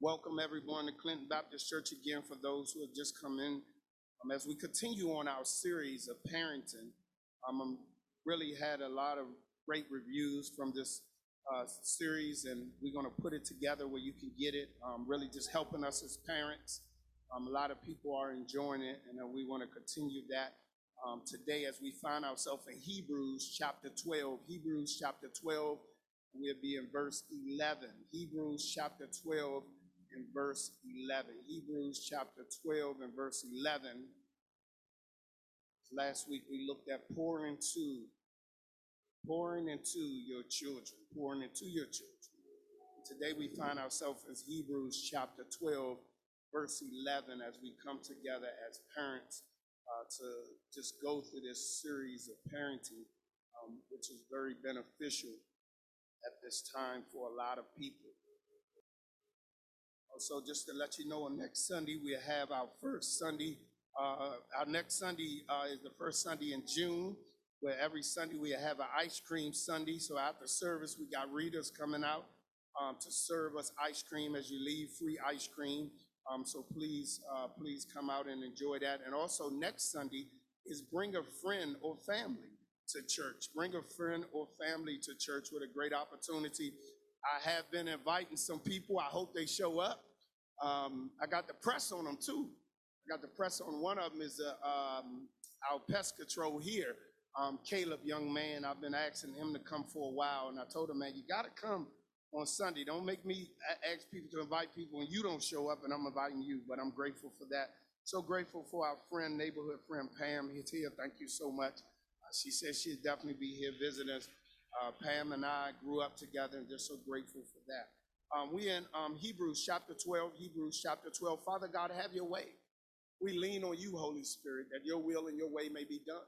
Welcome everyone to Clinton Baptist Church again for those who have just come in. Um, as we continue on our series of parenting, um, I'm really had a lot of great reviews from this uh, series, and we're going to put it together where you can get it. Um, really, just helping us as parents. Um, a lot of people are enjoying it, and uh, we want to continue that um, today as we find ourselves in Hebrews chapter 12. Hebrews chapter 12, we'll be in verse 11. Hebrews chapter 12 and verse 11. Hebrews chapter 12 and verse 11. Last week we looked at pouring into, pouring into your children, pouring into your children. Today we find ourselves in Hebrews chapter 12, verse 11, as we come together as parents uh, to just go through this series of parenting, um, which is very beneficial at this time for a lot of people. Also, just to let you know, next Sunday we have our first Sunday. Uh, our next Sunday uh, is the first Sunday in June, where every Sunday we have an ice cream Sunday. So after service, we got readers coming out um, to serve us ice cream as you leave, free ice cream. Um, so please, uh, please come out and enjoy that. And also next Sunday is bring a friend or family to church. Bring a friend or family to church with a great opportunity. I have been inviting some people. I hope they show up. Um, I got the press on them too. I got the press on one of them is uh, um, our pest control here. Um, Caleb, young man, I've been asking him to come for a while, and I told him, man, you got to come on Sunday. Don't make me ask people to invite people and you don't show up, and I'm inviting you. But I'm grateful for that. So grateful for our friend, neighborhood friend Pam. He's here. Thank you so much. Uh, she says she'll definitely be here visiting us. Uh, Pam and I grew up together, and just so grateful for that. Um, we in um, Hebrews chapter 12. Hebrews chapter 12. Father God, have your way. We lean on you, Holy Spirit, that your will and your way may be done.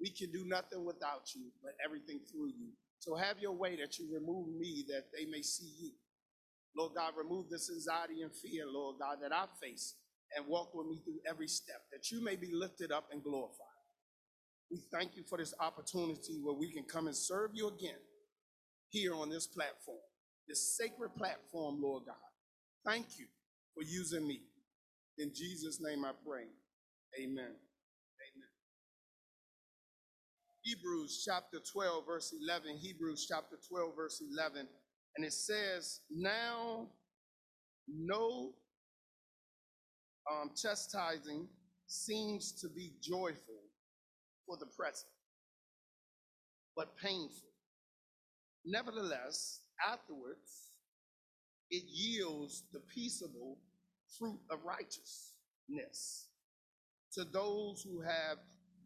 We can do nothing without you, but everything through you. So have your way that you remove me that they may see you. Lord God, remove this anxiety and fear, Lord God, that I face and walk with me through every step, that you may be lifted up and glorified. We thank you for this opportunity where we can come and serve you again here on this platform, this sacred platform, Lord God. Thank you for using me. In Jesus' name I pray. Amen. Amen. Hebrews chapter 12, verse 11. Hebrews chapter 12, verse 11. And it says, Now no um, chastising seems to be joyful for the present, but painful. Nevertheless, afterwards, it yields the peaceable fruit of righteousness to those who have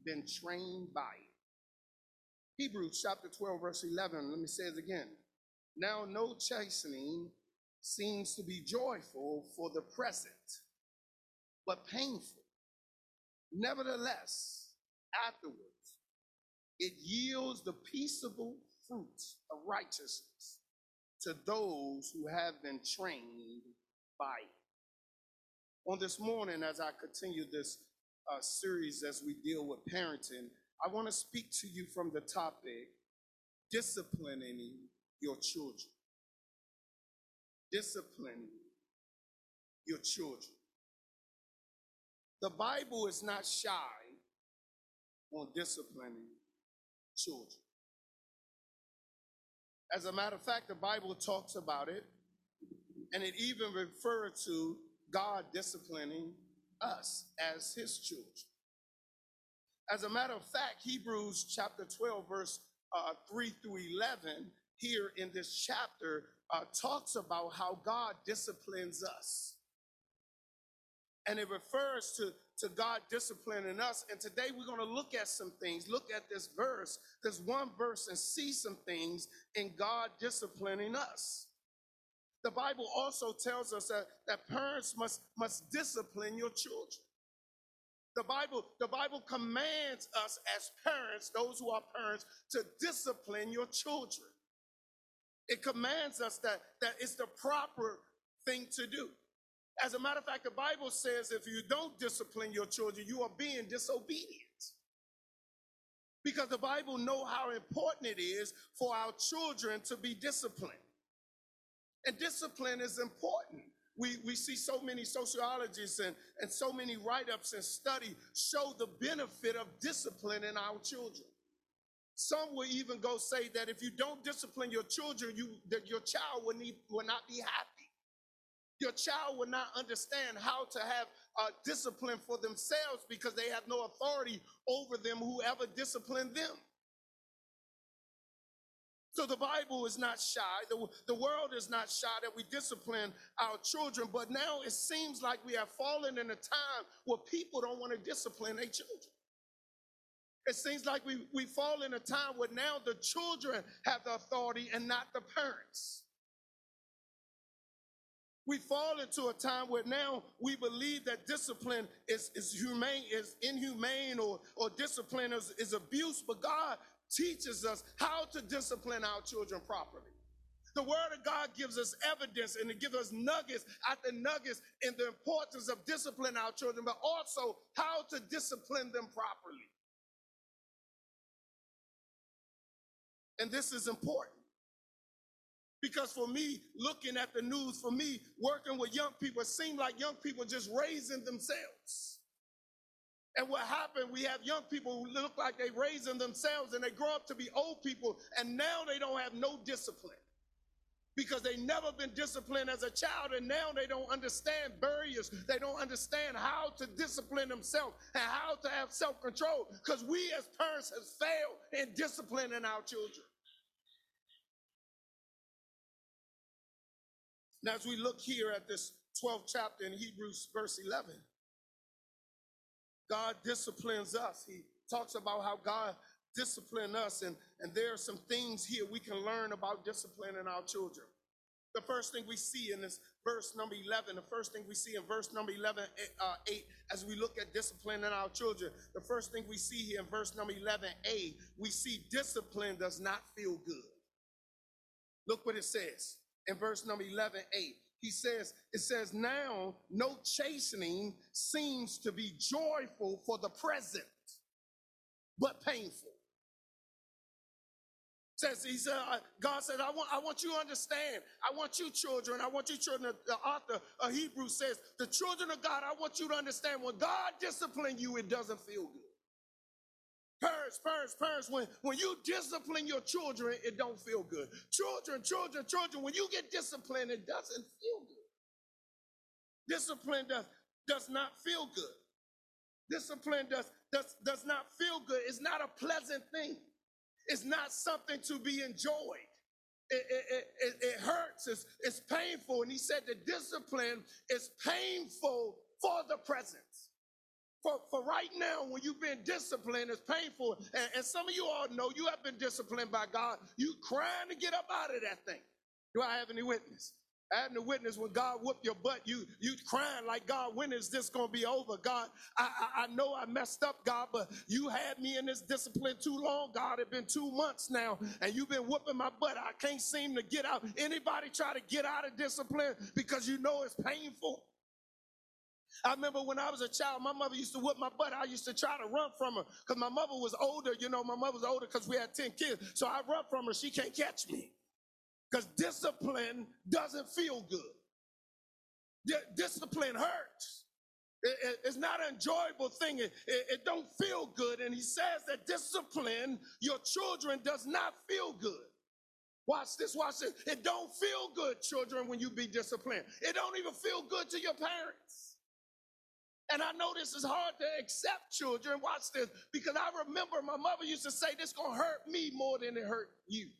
been trained by it. Hebrews chapter 12, verse 11, let me say it again. Now, no chastening seems to be joyful for the present, but painful. Nevertheless, afterwards, it yields the peaceable fruits of righteousness to those who have been trained by it. On this morning, as I continue this uh, series as we deal with parenting, I want to speak to you from the topic disciplining your children. Disciplining your children. The Bible is not shy on disciplining children. As a matter of fact, the Bible talks about it, and it even referred to God disciplining us as his children. As a matter of fact, Hebrews chapter 12, verse uh, 3 through 11, here in this chapter, uh, talks about how God disciplines us and it refers to, to God disciplining us. And today we're going to look at some things, look at this verse, because one verse and see some things in God disciplining us. The Bible also tells us that, that parents must, must discipline your children. The Bible, the Bible commands us as parents, those who are parents, to discipline your children. It commands us that, that it's the proper thing to do. As a matter of fact, the Bible says if you don't discipline your children, you are being disobedient. Because the Bible know how important it is for our children to be disciplined. And discipline is important. we, we see so many sociologists and, and so many write-ups and study show the benefit of discipline in our children. Some will even go say that if you don't discipline your children, you that your child will, need, will not be happy. Your child will not understand how to have uh, discipline for themselves because they have no authority over them, whoever disciplined them. So the Bible is not shy. The, the world is not shy that we discipline our children. But now it seems like we have fallen in a time where people don't want to discipline their children. It seems like we, we fall in a time where now the children have the authority and not the parents. We fall into a time where now we believe that discipline is, is humane, is inhumane, or, or discipline is, is abuse, but God teaches us how to discipline our children properly. The word of God gives us evidence and it gives us nuggets after nuggets in the importance of discipline our children, but also how to discipline them properly. And this is important. Because for me, looking at the news, for me, working with young people, it seems like young people just raising themselves. And what happened, we have young people who look like they're raising themselves and they grow up to be old people, and now they don't have no discipline. Because they never been disciplined as a child, and now they don't understand barriers. They don't understand how to discipline themselves and how to have self-control. Because we as parents have failed in disciplining our children. As we look here at this 12th chapter in Hebrews, verse 11, God disciplines us. He talks about how God disciplined us, and, and there are some things here we can learn about disciplining our children. The first thing we see in this verse number 11, the first thing we see in verse number 11, uh, 8, as we look at disciplining our children, the first thing we see here in verse number 11a, we see discipline does not feel good. Look what it says in verse number 11, 8. He says, it says, now no chastening seems to be joyful for the present, but painful. Says he said, uh, God said, I want, I want you to understand. I want you children. I want you children. The author of Hebrews says, the children of God, I want you to understand when God disciplines you, it doesn't feel good. Parents, parents, parents, when, when you discipline your children, it don't feel good. Children, children, children, when you get disciplined, it doesn't feel good. Discipline does, does not feel good. Discipline does, does, does not feel good. It's not a pleasant thing. It's not something to be enjoyed. It, it, it, it hurts. It's, it's painful. And he said the discipline is painful for the present. For, for right now, when you've been disciplined, it's painful. And, and some of you all know you have been disciplined by God. You crying to get up out of that thing. Do I have any witness? I had a witness when God whooped your butt. You you crying like God, when is this gonna be over? God, I, I, I know I messed up, God, but you had me in this discipline too long. God, it's been two months now, and you've been whooping my butt. I can't seem to get out. Anybody try to get out of discipline because you know it's painful? I remember when I was a child, my mother used to whip my butt. I used to try to run from her because my mother was older. You know, my mother was older because we had 10 kids. So I run from her. She can't catch me because discipline doesn't feel good. D- discipline hurts. It, it, it's not an enjoyable thing. It, it don't feel good. And he says that discipline your children does not feel good. Watch this, watch this. It don't feel good, children, when you be disciplined. It don't even feel good to your parents. And I know this is hard to accept, children. Watch this, because I remember my mother used to say, "This gonna hurt me more than it hurt you."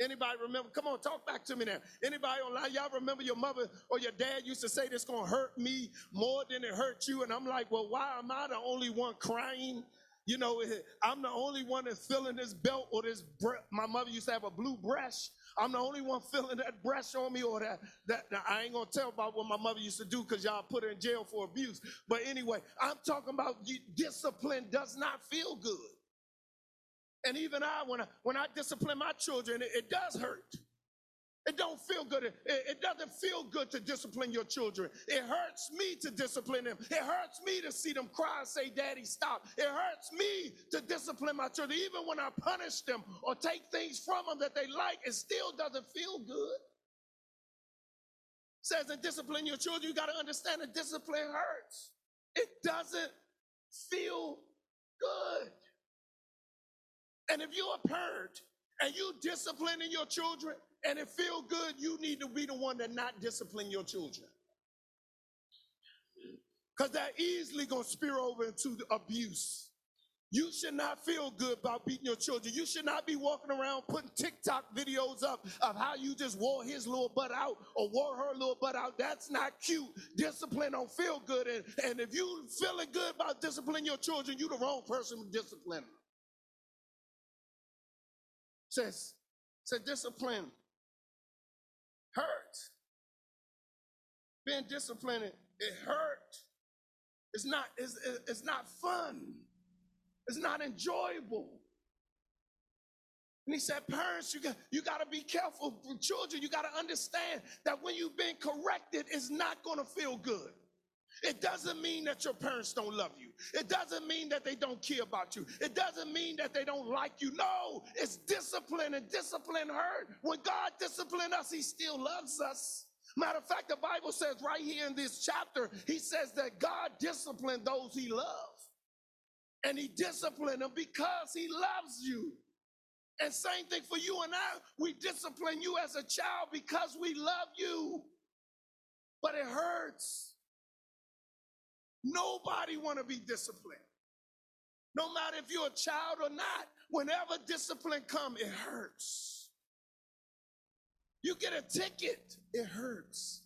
Anybody remember? Come on, talk back to me now. Anybody online? Y'all remember your mother or your dad used to say, "This gonna hurt me more than it hurt you," and I'm like, "Well, why am I the only one crying?" You know, I'm the only one that's feeling this belt or this. Bre- my mother used to have a blue brush. I'm the only one feeling that brush on me or that, that, that I ain't gonna tell about what my mother used to do because y'all put her in jail for abuse. But anyway, I'm talking about discipline does not feel good. And even I, when I, when I discipline my children, it, it does hurt. It don't feel good. It, it, doesn't feel good to discipline your children. It hurts me to discipline them. It hurts me to see them cry and say, Daddy, stop. It hurts me to discipline my children. Even when I punish them or take things from them that they like, it still doesn't feel good. says in discipline your children, you got to understand that discipline hurts. It doesn't feel good. And if you're a parent and you disciplining your children and it feel good, you need to be the one that not discipline your children. Because that easily gonna spear over into abuse. You should not feel good about beating your children. You should not be walking around putting TikTok videos up of how you just wore his little butt out or wore her little butt out. That's not cute. Discipline don't feel good. And, and if you feeling good about disciplining your children, you the wrong person to discipline. Says, says discipline hurt. Being disciplined, it hurt. It's not, it's, it's not fun. It's not enjoyable. And he said, parents, you got, you got to be careful. Children, you got to understand that when you've been corrected, it's not going to feel good. It doesn't mean that your parents don't love you. It doesn't mean that they don't care about you. It doesn't mean that they don't like you. No, it's discipline and discipline hurt. When God disciplined us, he still loves us. Matter of fact, the Bible says right here in this chapter, he says that God disciplined those he loves and he disciplined them because he loves you. And same thing for you and I. We discipline you as a child because we love you. But it hurts. Nobody want to be disciplined. No matter if you're a child or not, whenever discipline come, it hurts. You get a ticket, it hurts.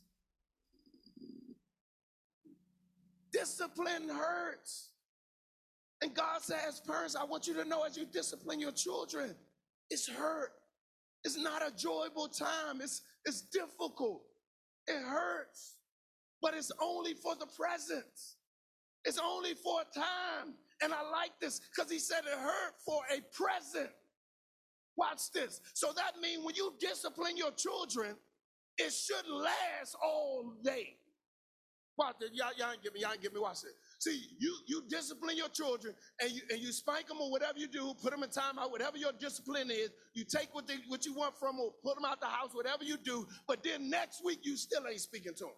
Discipline hurts. And God says, parents, I want you to know as you discipline your children, it's hurt. It's not a joyful time. It's, it's difficult. It hurts. But it's only for the present. It's only for a time. And I like this because he said it hurt for a present. Watch this. So that means when you discipline your children, it shouldn't last all day. Watch this. Y'all, y'all ain't give me, y'all ain't give me, watch this. See, you you discipline your children and you and you spank them or whatever you do, put them in timeout, whatever your discipline is. You take what they what you want from them, put them out the house, whatever you do. But then next week you still ain't speaking to them.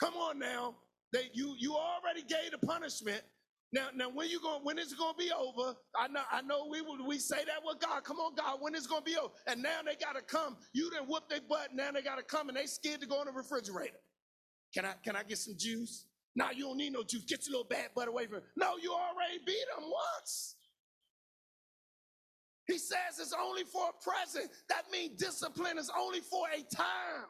Come on now, they you you already gave the punishment. Now, now when you going when is it gonna be over? I know I know we we say that with God. Come on, God, when is it's gonna be over? And now they gotta come. You didn't whoop their butt. Now they gotta come and they scared to go in the refrigerator. Can I can I get some juice? Now you don't need no juice. Get your little bad butt away from. No, you already beat them once. He says it's only for a present. That means discipline is only for a time.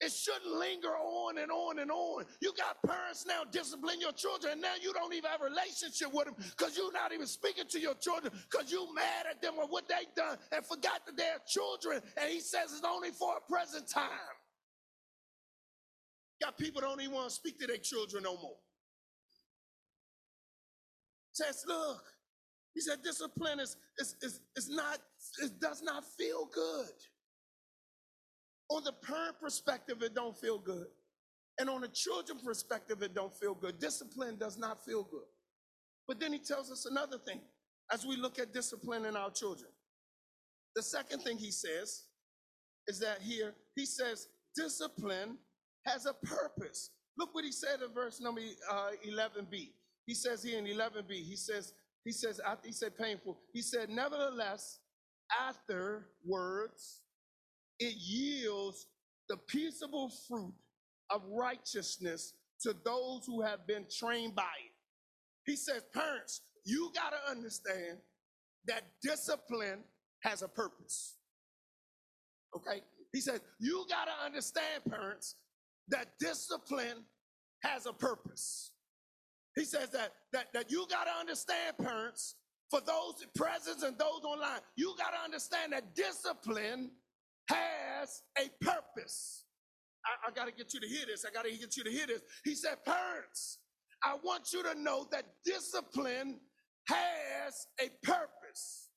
It shouldn't linger on and on and on. You got parents now discipline your children, and now you don't even have a relationship with them because you're not even speaking to your children because you mad at them or what they done and forgot that they're children. And he says it's only for a present time. Got people don't even want to speak to their children no more. Says, look, he said, discipline is, is, is, is not, it does not feel good. On the parent perspective, it don't feel good. And on the children perspective, it don't feel good. Discipline does not feel good. But then he tells us another thing as we look at discipline in our children. The second thing he says is that here, he says, discipline has a purpose. Look what he said in verse number uh, 11b. He says here in 11b, he says, he says, he said painful, he said, nevertheless, afterwards, it yields the peaceable fruit of righteousness to those who have been trained by it. He says, parents, you got to understand that discipline has a purpose. Okay? He says, you got to understand, parents, that discipline has a purpose. He says that, that, that you got to understand, parents, for those present and those online, you got to understand that discipline has a purpose. I, I got to get you to hear this. I got to get you to hear this. He said, Parents, I want you to know that discipline has a purpose.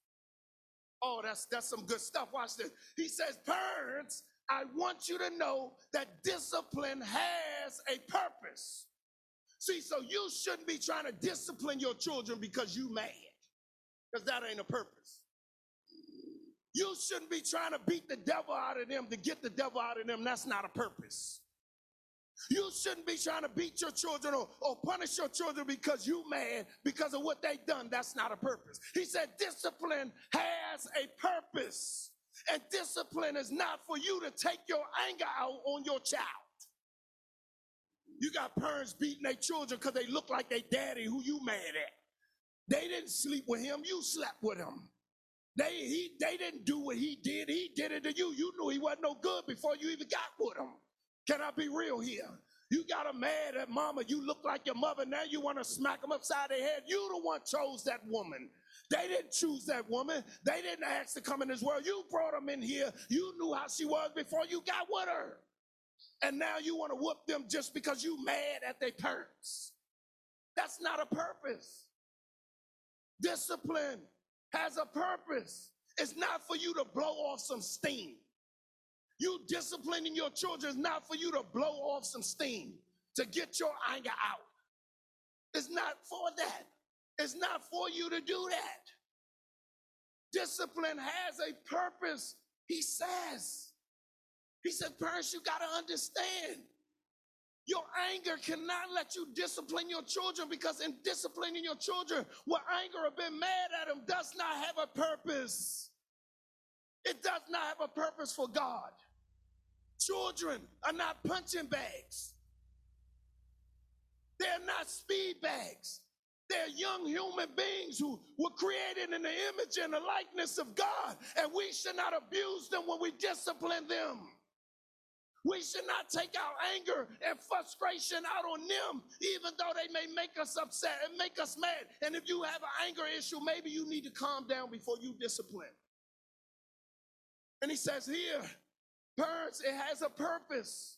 Oh, that's that's some good stuff. Watch this. He says, Parents, I want you to know that discipline has a purpose. See, so you shouldn't be trying to discipline your children because you mad, because that ain't a purpose. You shouldn't be trying to beat the devil out of them to get the devil out of them. That's not a purpose. You shouldn't be trying to beat your children or, or punish your children because you mad because of what they done. That's not a purpose. He said discipline has a purpose. And discipline is not for you to take your anger out on your child. You got parents beating their children because they look like their daddy who you mad at. They didn't sleep with him, you slept with him. They, he, they didn't do what he did, he did it to you. You knew he wasn't no good before you even got with him. Can I be real here? You got a mad at mama, you look like your mother, now you want to smack them upside their head. You the one chose that woman. They didn't choose that woman. They didn't ask to come in this world. You brought them in here. You knew how she was before you got with her. And now you want to whoop them just because you mad at their parents. That's not a purpose. Discipline has a purpose. It's not for you to blow off some steam. You disciplining your children is not for you to blow off some steam, to get your anger out. It's not for that. It's not for you to do that. Discipline has a purpose, he says. He said, Parents, you got to understand. Your anger cannot let you discipline your children because in disciplining your children, what anger or being mad at them does not have a purpose. It does not have a purpose for God. Children are not punching bags. They're not speed bags. They're young human beings who were created in the image and the likeness of God, and we should not abuse them when we discipline them. We should not take our anger and frustration out on them, even though they may make us upset and make us mad. And if you have an anger issue, maybe you need to calm down before you discipline. And he says here, parents, it has a purpose.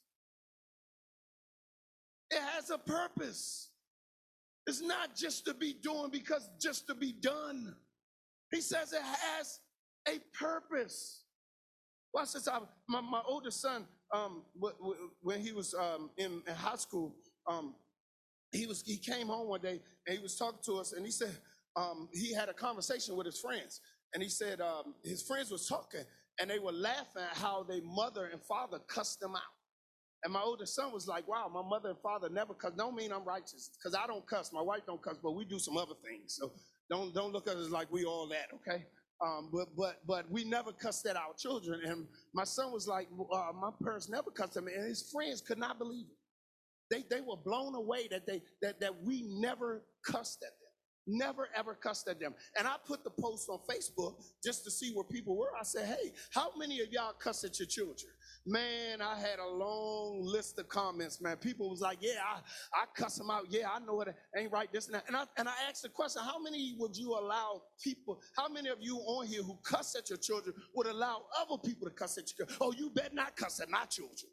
It has a purpose. It's not just to be doing because just to be done. He says it has a purpose. Watch this. I, my, my oldest son, um, when he was um, in, in, high school, um, he was he came home one day and he was talking to us, and he said um, he had a conversation with his friends, and he said um, his friends was talking, and they were laughing at how their mother and father cussed them out. And my oldest son was like, "Wow, my mother and father never cuss. Don't mean I'm righteous, because I don't cuss. My wife don't cuss, but we do some other things. So don't don't look at us like we all that, okay?" Um, but but but we never cussed at our children. And my son was like, uh, my parents never cussed at me, and his friends could not believe it. They they were blown away that they that that we never cussed at them. Never ever cussed at them. And I put the post on Facebook just to see where people were. I said, hey, how many of y'all cuss at your children? Man, I had a long list of comments, man. People was like, yeah, I, I cuss them out. Yeah, I know it ain't right, this and that. And I, and I asked the question, how many would you allow people, how many of you on here who cuss at your children would allow other people to cuss at your children? Oh, you better not cuss at my children.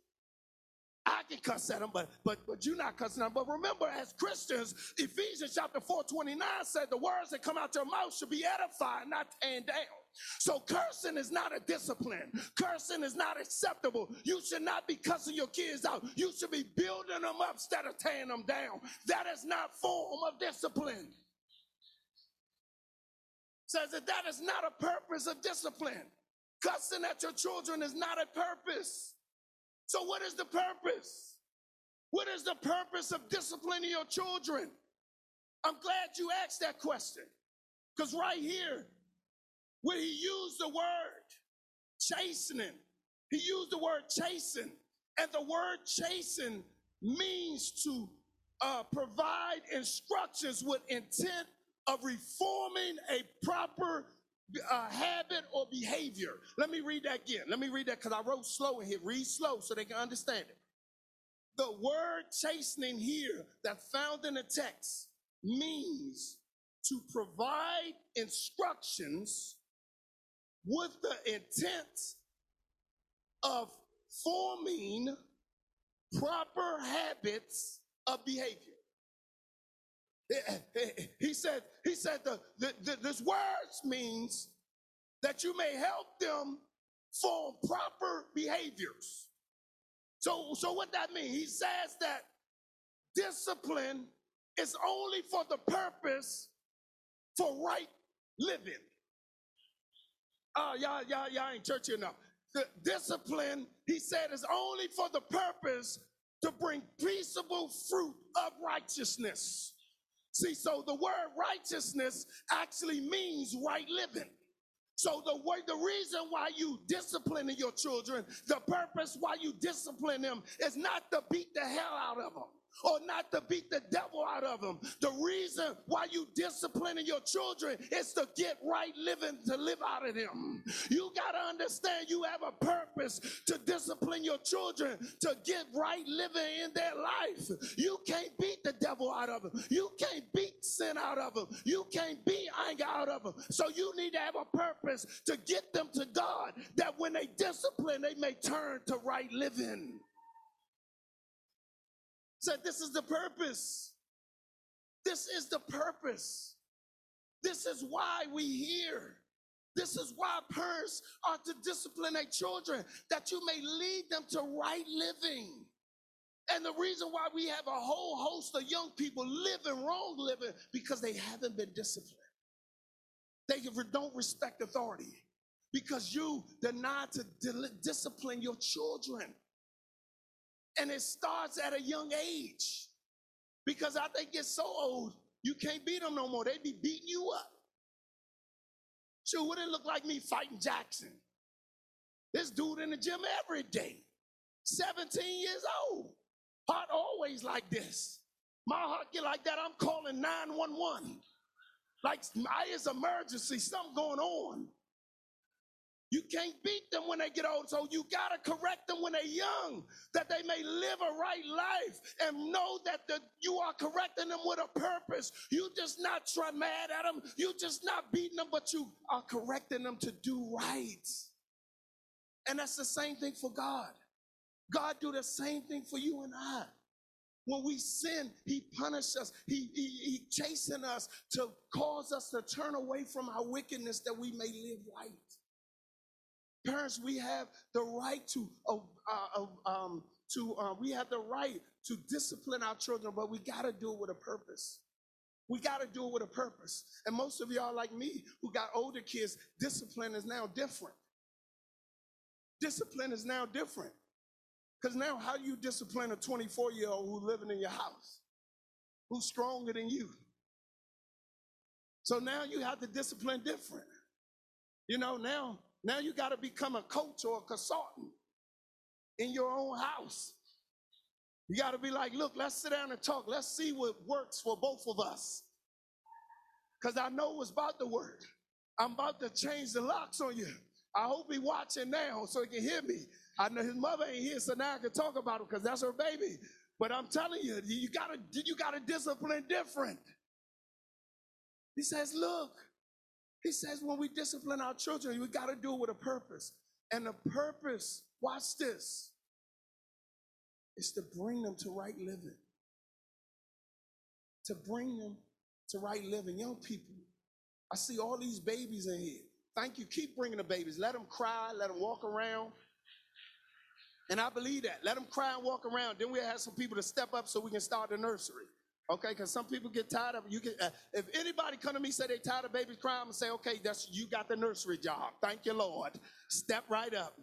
I can cuss at them, but but but you're not cussing at them. But remember, as Christians, Ephesians chapter 4, 29 said the words that come out your mouth should be edifying, not tearing down. So cursing is not a discipline. Cursing is not acceptable. You should not be cussing your kids out. You should be building them up instead of tearing them down. That is not form of discipline. Says that that is not a purpose of discipline. Cussing at your children is not a purpose. So what is the purpose? What is the purpose of disciplining your children? I'm glad you asked that question. Because right here, where he used the word chastening. He used the word chasten. And the word chasten means to uh, provide instructions with intent of reforming a proper uh, habit or behavior. Let me read that again. Let me read that because I wrote slow in here. Read slow so they can understand it. The word chastening here that found in the text means to provide instructions with the intent of forming proper habits of behavior. He said, he said the, the, the, this words means that you may help them form proper behaviors. So, so what that means? He says that discipline is only for the purpose for right living. Oh, y'all, y'all, y'all ain't churchy enough. The discipline, he said, is only for the purpose to bring peaceable fruit of righteousness. See, so the word righteousness actually means right living. So the way, the reason why you discipline your children, the purpose why you discipline them is not to beat the hell out of them or not to beat the devil out of them. The reason why you disciplining your children is to get right living to live out of them. You got to understand you have a purpose to discipline your children to get right living in their life. You can't beat the devil out of them. You can't beat sin out of them. You can't beat anger out of them. So you need to have a purpose to get them to God that when they discipline, they may turn to right living. Said, This is the purpose. This is the purpose. This is why we here. This is why parents are to discipline their children, that you may lead them to right living. And the reason why we have a whole host of young people living wrong living because they haven't been disciplined. They don't respect authority because you deny to discipline your children. And it starts at a young age. Because I think it's so old, you can't beat them no more. They be beating you up. Sure, would it look like me fighting Jackson? This dude in the gym every day, 17 years old. Heart always like this. My heart get like that, I'm calling 911. Like it's emergency, something going on. You can't beat them when they get old, so you got to correct them when they're young, that they may live a right life and know that the, you are correcting them with a purpose. You just not try mad at them, you just not beating them, but you are correcting them to do right. And that's the same thing for God. God do the same thing for you and I. When we sin, he punishes us. He, he, he chasing us to cause us to turn away from our wickedness that we may live right. Parents, we have the right to, uh, uh, um, to uh, we have the right to discipline our children, but we got to do it with a purpose. We got to do it with a purpose. And most of y'all, like me, who got older kids, discipline is now different. Discipline is now different. Because now, how do you discipline a 24 year old who's living in your house, who's stronger than you? So now you have to discipline different. You know, now now you got to become a coach or a consultant in your own house. You got to be like, look, let's sit down and talk. Let's see what works for both of us. Because I know it's about to work. I'm about to change the locks on you. I hope he watching now so he can hear me. I know his mother ain't here, so now I can talk about him because that's her baby. But I'm telling you, you gotta you gotta discipline different. He says, look, he says when we discipline our children, we got to do it with a purpose. And the purpose, watch this, is to bring them to right living. To bring them to right living. Young people, I see all these babies in here. Thank you. Keep bringing the babies. Let them cry, let them walk around. And I believe that. Let them cry and walk around. Then we have some people to step up so we can start the nursery. Okay, because some people get tired of you. Can, uh, if anybody come to me say they tired of babies crying, I'm say, okay, that's you got the nursery job. Thank you, Lord. Step right up.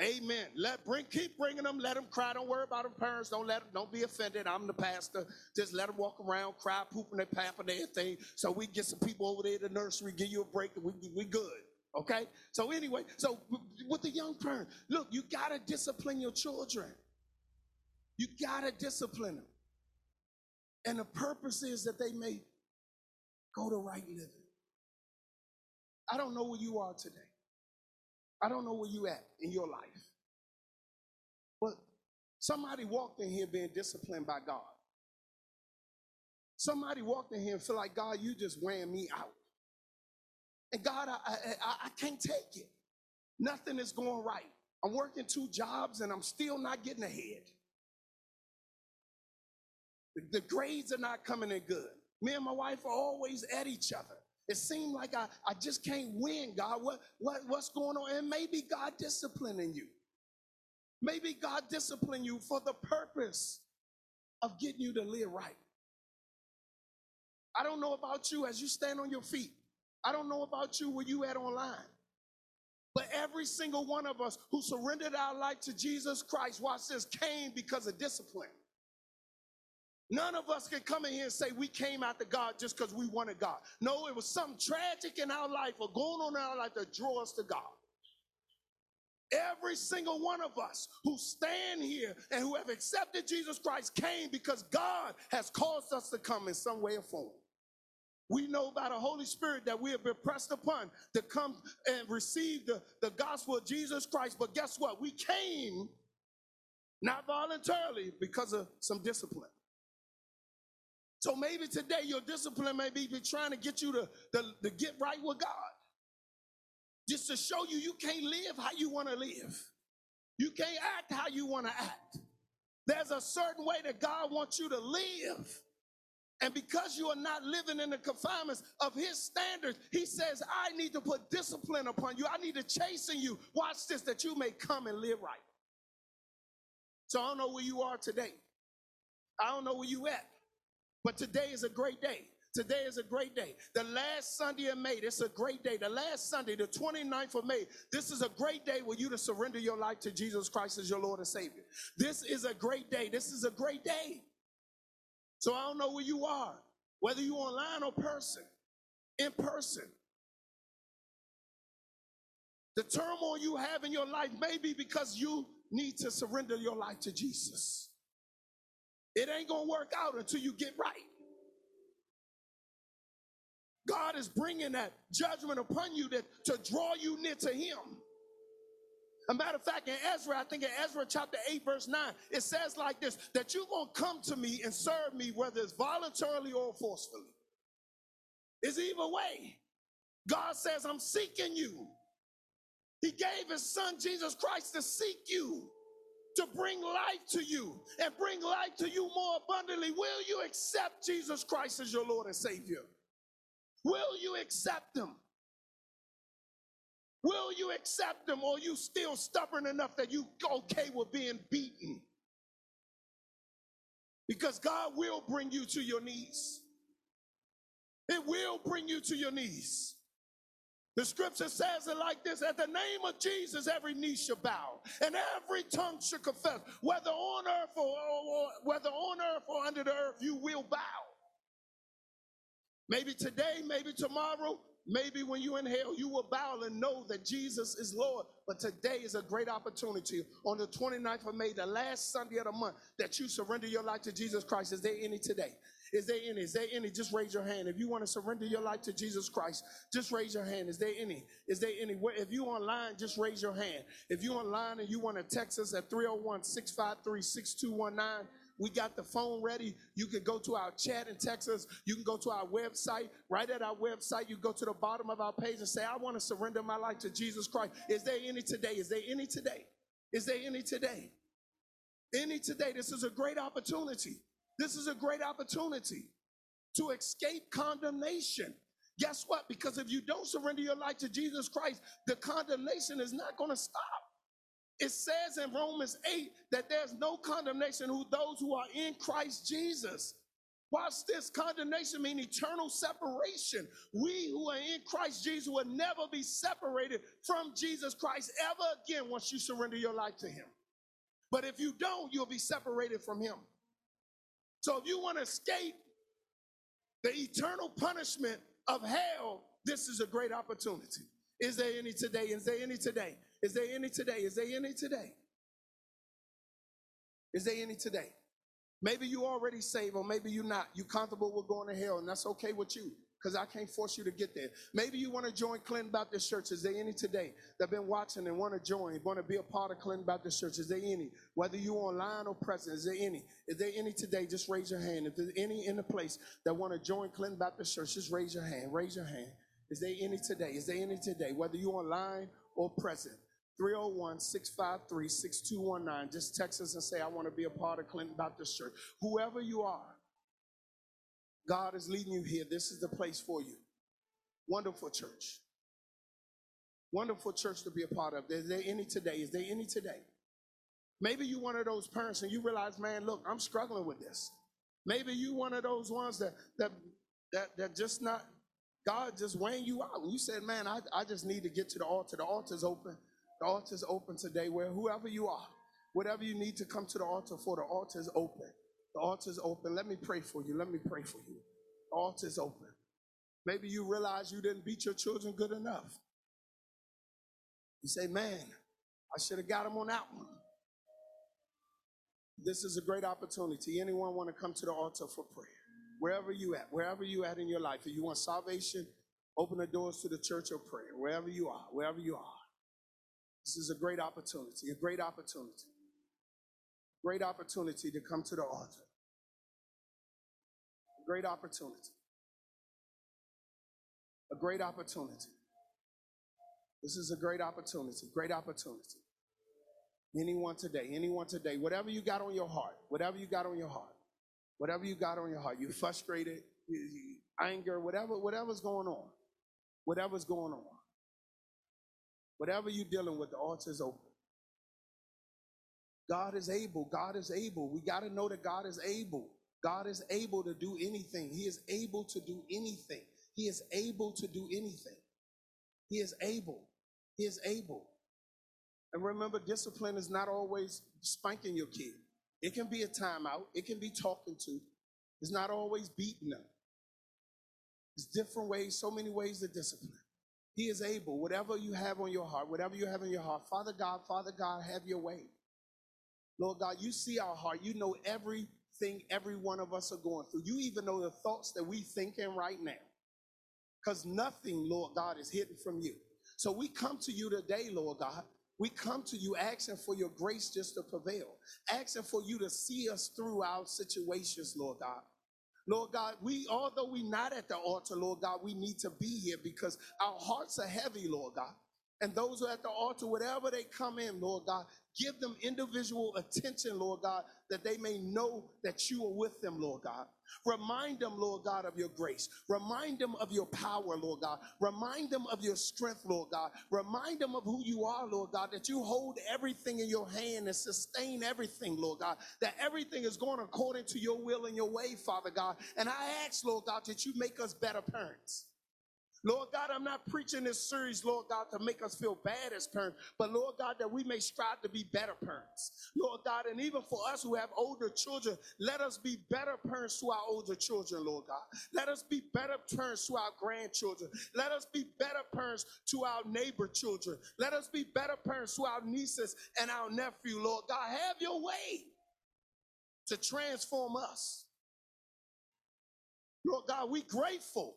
Amen. Let bring keep bringing them. Let them cry. Don't worry about them parents. Don't let them. Don't be offended. I'm the pastor. Just let them walk around, cry, pooping their pap and everything. So we get some people over there at the nursery, give you a break. We we good. Okay. So anyway, so with the young parents, look, you gotta discipline your children. You gotta discipline them. And the purpose is that they may go to right living. I don't know where you are today. I don't know where you at in your life. But somebody walked in here being disciplined by God. Somebody walked in here and feel like, God, you just ran me out. And God, I, I, I can't take it. Nothing is going right. I'm working two jobs and I'm still not getting ahead. The grades are not coming in good. Me and my wife are always at each other. It seemed like I, I just can't win, God. What, what, what's going on? And maybe God disciplining you. Maybe God discipline you for the purpose of getting you to live right. I don't know about you as you stand on your feet. I don't know about you where you at online. But every single one of us who surrendered our life to Jesus Christ, watch this, came because of discipline. None of us can come in here and say we came after God just because we wanted God. No, it was something tragic in our life or going on in our life that drew us to God. Every single one of us who stand here and who have accepted Jesus Christ came because God has caused us to come in some way or form. We know by the Holy Spirit that we have been pressed upon to come and receive the, the gospel of Jesus Christ. But guess what? We came not voluntarily because of some discipline. So maybe today your discipline may be trying to get you to, to, to get right with God. Just to show you you can't live how you want to live. You can't act how you want to act. There's a certain way that God wants you to live. And because you are not living in the confinements of his standards, he says, I need to put discipline upon you. I need to chasten you. Watch this, that you may come and live right. So I don't know where you are today. I don't know where you at. But today is a great day. Today is a great day. The last Sunday of May, is a great day. The last Sunday, the 29th of May, this is a great day for you to surrender your life to Jesus Christ as your Lord and Savior. This is a great day. This is a great day. So I don't know where you are, whether you're online or person, in person. The turmoil you have in your life may be because you need to surrender your life to Jesus. It ain't gonna work out until you get right. God is bringing that judgment upon you that to draw you near to Him. A matter of fact, in Ezra, I think in Ezra chapter 8, verse 9, it says like this that you're going to come to me and serve me, whether it's voluntarily or forcefully. It's either way. God says, I'm seeking you. He gave his son Jesus Christ to seek you, to bring life to you, and bring life to you more abundantly. Will you accept Jesus Christ as your Lord and Savior? Will you accept him? Will you accept them or you still stubborn enough that you okay with being beaten? Because God will bring you to your knees. It will bring you to your knees. The scripture says it like this At the name of Jesus, every knee shall bow, and every tongue shall confess, whether on earth or, or, or whether on earth or under the earth, you will bow. Maybe today, maybe tomorrow, Maybe when you inhale, you will bow and know that Jesus is Lord. But today is a great opportunity on the 29th of May, the last Sunday of the month, that you surrender your life to Jesus Christ. Is there any today? Is there any? Is there any? Just raise your hand. If you want to surrender your life to Jesus Christ, just raise your hand. Is there any? Is there any? If you online, just raise your hand. If you online and you want to text us at 301 653 6219, we got the phone ready. You can go to our chat and text us. You can go to our website. Right at our website, you go to the bottom of our page and say, I want to surrender my life to Jesus Christ. Is there any today? Is there any today? Is there any today? Any today? This is a great opportunity. This is a great opportunity to escape condemnation. Guess what? Because if you don't surrender your life to Jesus Christ, the condemnation is not going to stop. It says in Romans 8 that there's no condemnation who those who are in Christ Jesus. Watch this condemnation mean eternal separation. We who are in Christ Jesus will never be separated from Jesus Christ ever again once you surrender your life to Him. But if you don't, you'll be separated from Him. So if you want to escape the eternal punishment of hell, this is a great opportunity. Is there any today? Is there any today? Is there any today? Is there any today? Is there any today? Maybe you already saved, or maybe you're not. You comfortable with going to hell, and that's okay with you, because I can't force you to get there. Maybe you want to join Clinton Baptist Church. Is there any today that been watching and want to join, want to be a part of Clinton Baptist Church? Is there any? Whether you online or present, is there any? Is there any today? Just raise your hand. If there's any in the place that want to join Clinton Baptist Church, just raise your hand. Raise your hand. Is there any today? Is there any today? Whether you online or present. 301 653 6219. Just text us and say, I want to be a part of Clinton Baptist Church. Whoever you are, God is leading you here. This is the place for you. Wonderful church. Wonderful church to be a part of. Is there any today? Is there any today? Maybe you're one of those parents and you realize, man, look, I'm struggling with this. Maybe you're one of those ones that that that that just not God just weighing you out. You said, man, I, I just need to get to the altar. The altar's open. The altar's open today where whoever you are, whatever you need to come to the altar for, the altar's open. The altar's open. Let me pray for you. Let me pray for you. The altar's open. Maybe you realize you didn't beat your children good enough. You say, man, I should have got them on that one. This is a great opportunity. Anyone want to come to the altar for prayer? Wherever you at, wherever you at in your life, if you want salvation, open the doors to the church of prayer. Wherever you are, wherever you are. This is a great opportunity, a great opportunity. Great opportunity to come to the altar. Great opportunity. A great opportunity. This is a great opportunity. Great opportunity. Anyone today, anyone today, whatever you got on your heart, whatever you got on your heart, whatever you got on your heart, you're frustrated, you, anger, whatever, whatever's going on, whatever's going on, whatever you're dealing with, the altar is open. God is able. God is able. We got to know that God is able. God is able to do anything. He is able to do anything. He is able to do anything. He is able. He is able. And remember, discipline is not always spanking your kid. It can be a timeout. It can be talking to. It's not always beating them. There's different ways, so many ways to discipline. He is able. Whatever you have on your heart, whatever you have in your heart, Father God, Father God, have your way. Lord God, you see our heart. You know everything every one of us are going through. You even know the thoughts that we thinking right now. Because nothing, Lord God, is hidden from you. So we come to you today, Lord God. We come to you asking for your grace just to prevail, asking for you to see us through our situations, Lord God. Lord God, we, although we're not at the altar, Lord God, we need to be here because our hearts are heavy, Lord God. And those who are at the altar, whatever they come in, Lord God, give them individual attention, Lord God, that they may know that you are with them, Lord God. Remind them, Lord God, of your grace. Remind them of your power, Lord God. Remind them of your strength, Lord God. Remind them of who you are, Lord God, that you hold everything in your hand and sustain everything, Lord God. That everything is going according to your will and your way, Father God. And I ask, Lord God, that you make us better parents. Lord God, I'm not preaching this series, Lord God, to make us feel bad as parents, but Lord God, that we may strive to be better parents. Lord God, and even for us who have older children, let us be better parents to our older children, Lord God. Let us be better parents to our grandchildren. Let us be better parents to our neighbor children. Let us be better parents to our nieces and our nephew, Lord God. Have your way to transform us. Lord God, we grateful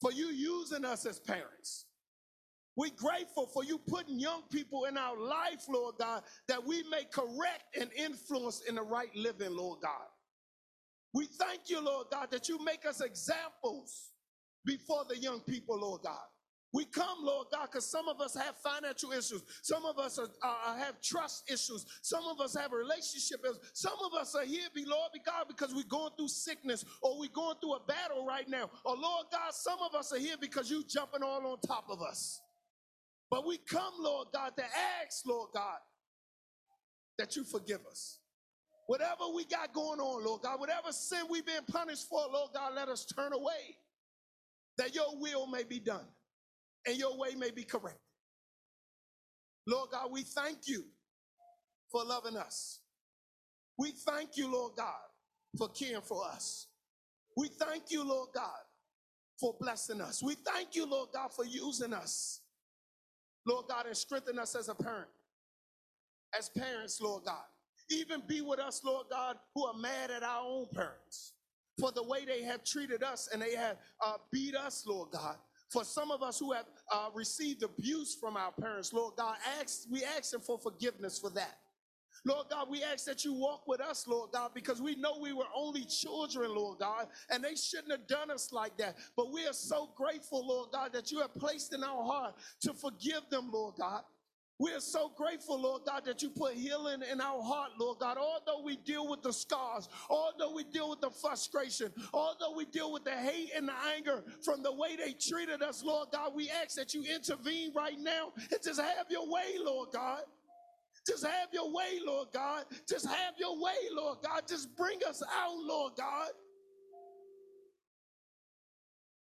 for you using us as parents. We're grateful for you putting young people in our life, Lord God, that we may correct and influence in the right living, Lord God. We thank you, Lord God, that you make us examples before the young people, Lord God. We come, Lord God, because some of us have financial issues. Some of us are, have trust issues. Some of us have relationship issues. Some of us are here, be Lord be God, because we're going through sickness or we're going through a battle right now. Or Lord God, some of us are here because you're jumping all on top of us. But we come, Lord God, to ask, Lord God, that you forgive us. Whatever we got going on, Lord God, whatever sin we've been punished for, Lord God, let us turn away that your will may be done and your way may be corrected. Lord God, we thank you for loving us. We thank you, Lord God, for caring for us. We thank you, Lord God, for blessing us. We thank you, Lord God, for using us. Lord God, and strengthen us as a parent, as parents, Lord God. Even be with us, Lord God, who are mad at our own parents for the way they have treated us and they have uh, beat us, Lord God. For some of us who have uh, received abuse from our parents, Lord God, ask, we ask them for forgiveness for that. Lord God, we ask that you walk with us, Lord God, because we know we were only children, Lord God, and they shouldn't have done us like that. But we are so grateful, Lord God, that you have placed in our heart to forgive them, Lord God. We are so grateful, Lord God, that you put healing in our heart, Lord God. Although we deal with the scars, although we deal with frustration, although we deal with the hate and the anger from the way they treated us, Lord God, we ask that you intervene right now and just have your way, Lord God. Just have your way, Lord God. Just have your way, Lord God. Just bring us out, Lord God.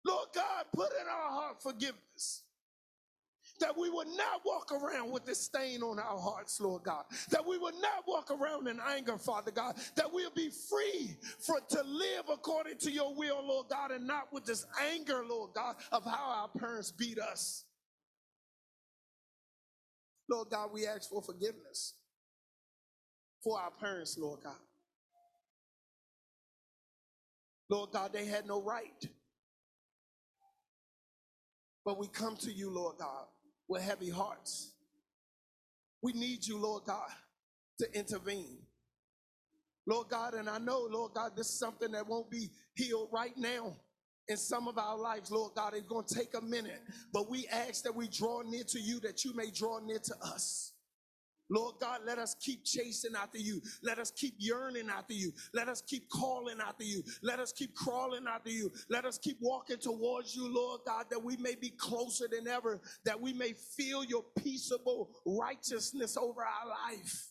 Lord God, put in our heart forgiveness. That we would not walk around with this stain on our hearts, Lord God. That we would not walk around in anger, Father God. That we'll be free for to live according to your will, Lord God, and not with this anger, Lord God, of how our parents beat us. Lord God, we ask for forgiveness for our parents, Lord God. Lord God, they had no right. But we come to you, Lord God, with heavy hearts. We need you, Lord God, to intervene. Lord God, and I know, Lord God, this is something that won't be healed right now in some of our lives, Lord God. It's going to take a minute, but we ask that we draw near to you, that you may draw near to us. Lord God, let us keep chasing after you. Let us keep yearning after you. Let us keep calling after you. Let us keep crawling after you. Let us keep walking towards you, Lord God, that we may be closer than ever, that we may feel your peaceable righteousness over our life.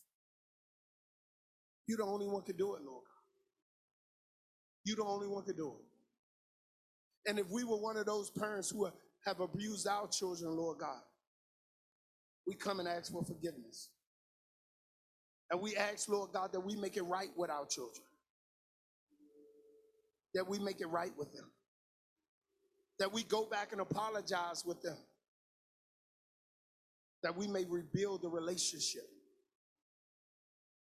You're the only one can do it, Lord God. You're the only one can do it. And if we were one of those parents who have abused our children, Lord God, we come and ask for forgiveness. And we ask, Lord God, that we make it right with our children. That we make it right with them. That we go back and apologize with them. That we may rebuild the relationship.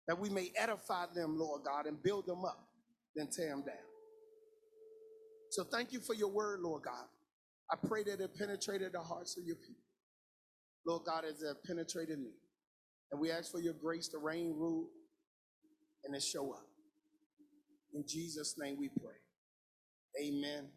That we may edify them, Lord God, and build them up, then tear them down. So thank you for your word, Lord God. I pray that it penetrated the hearts of your people. Lord God, as it penetrated me. And we ask for your grace to reign, rule, and to show up. In Jesus' name we pray. Amen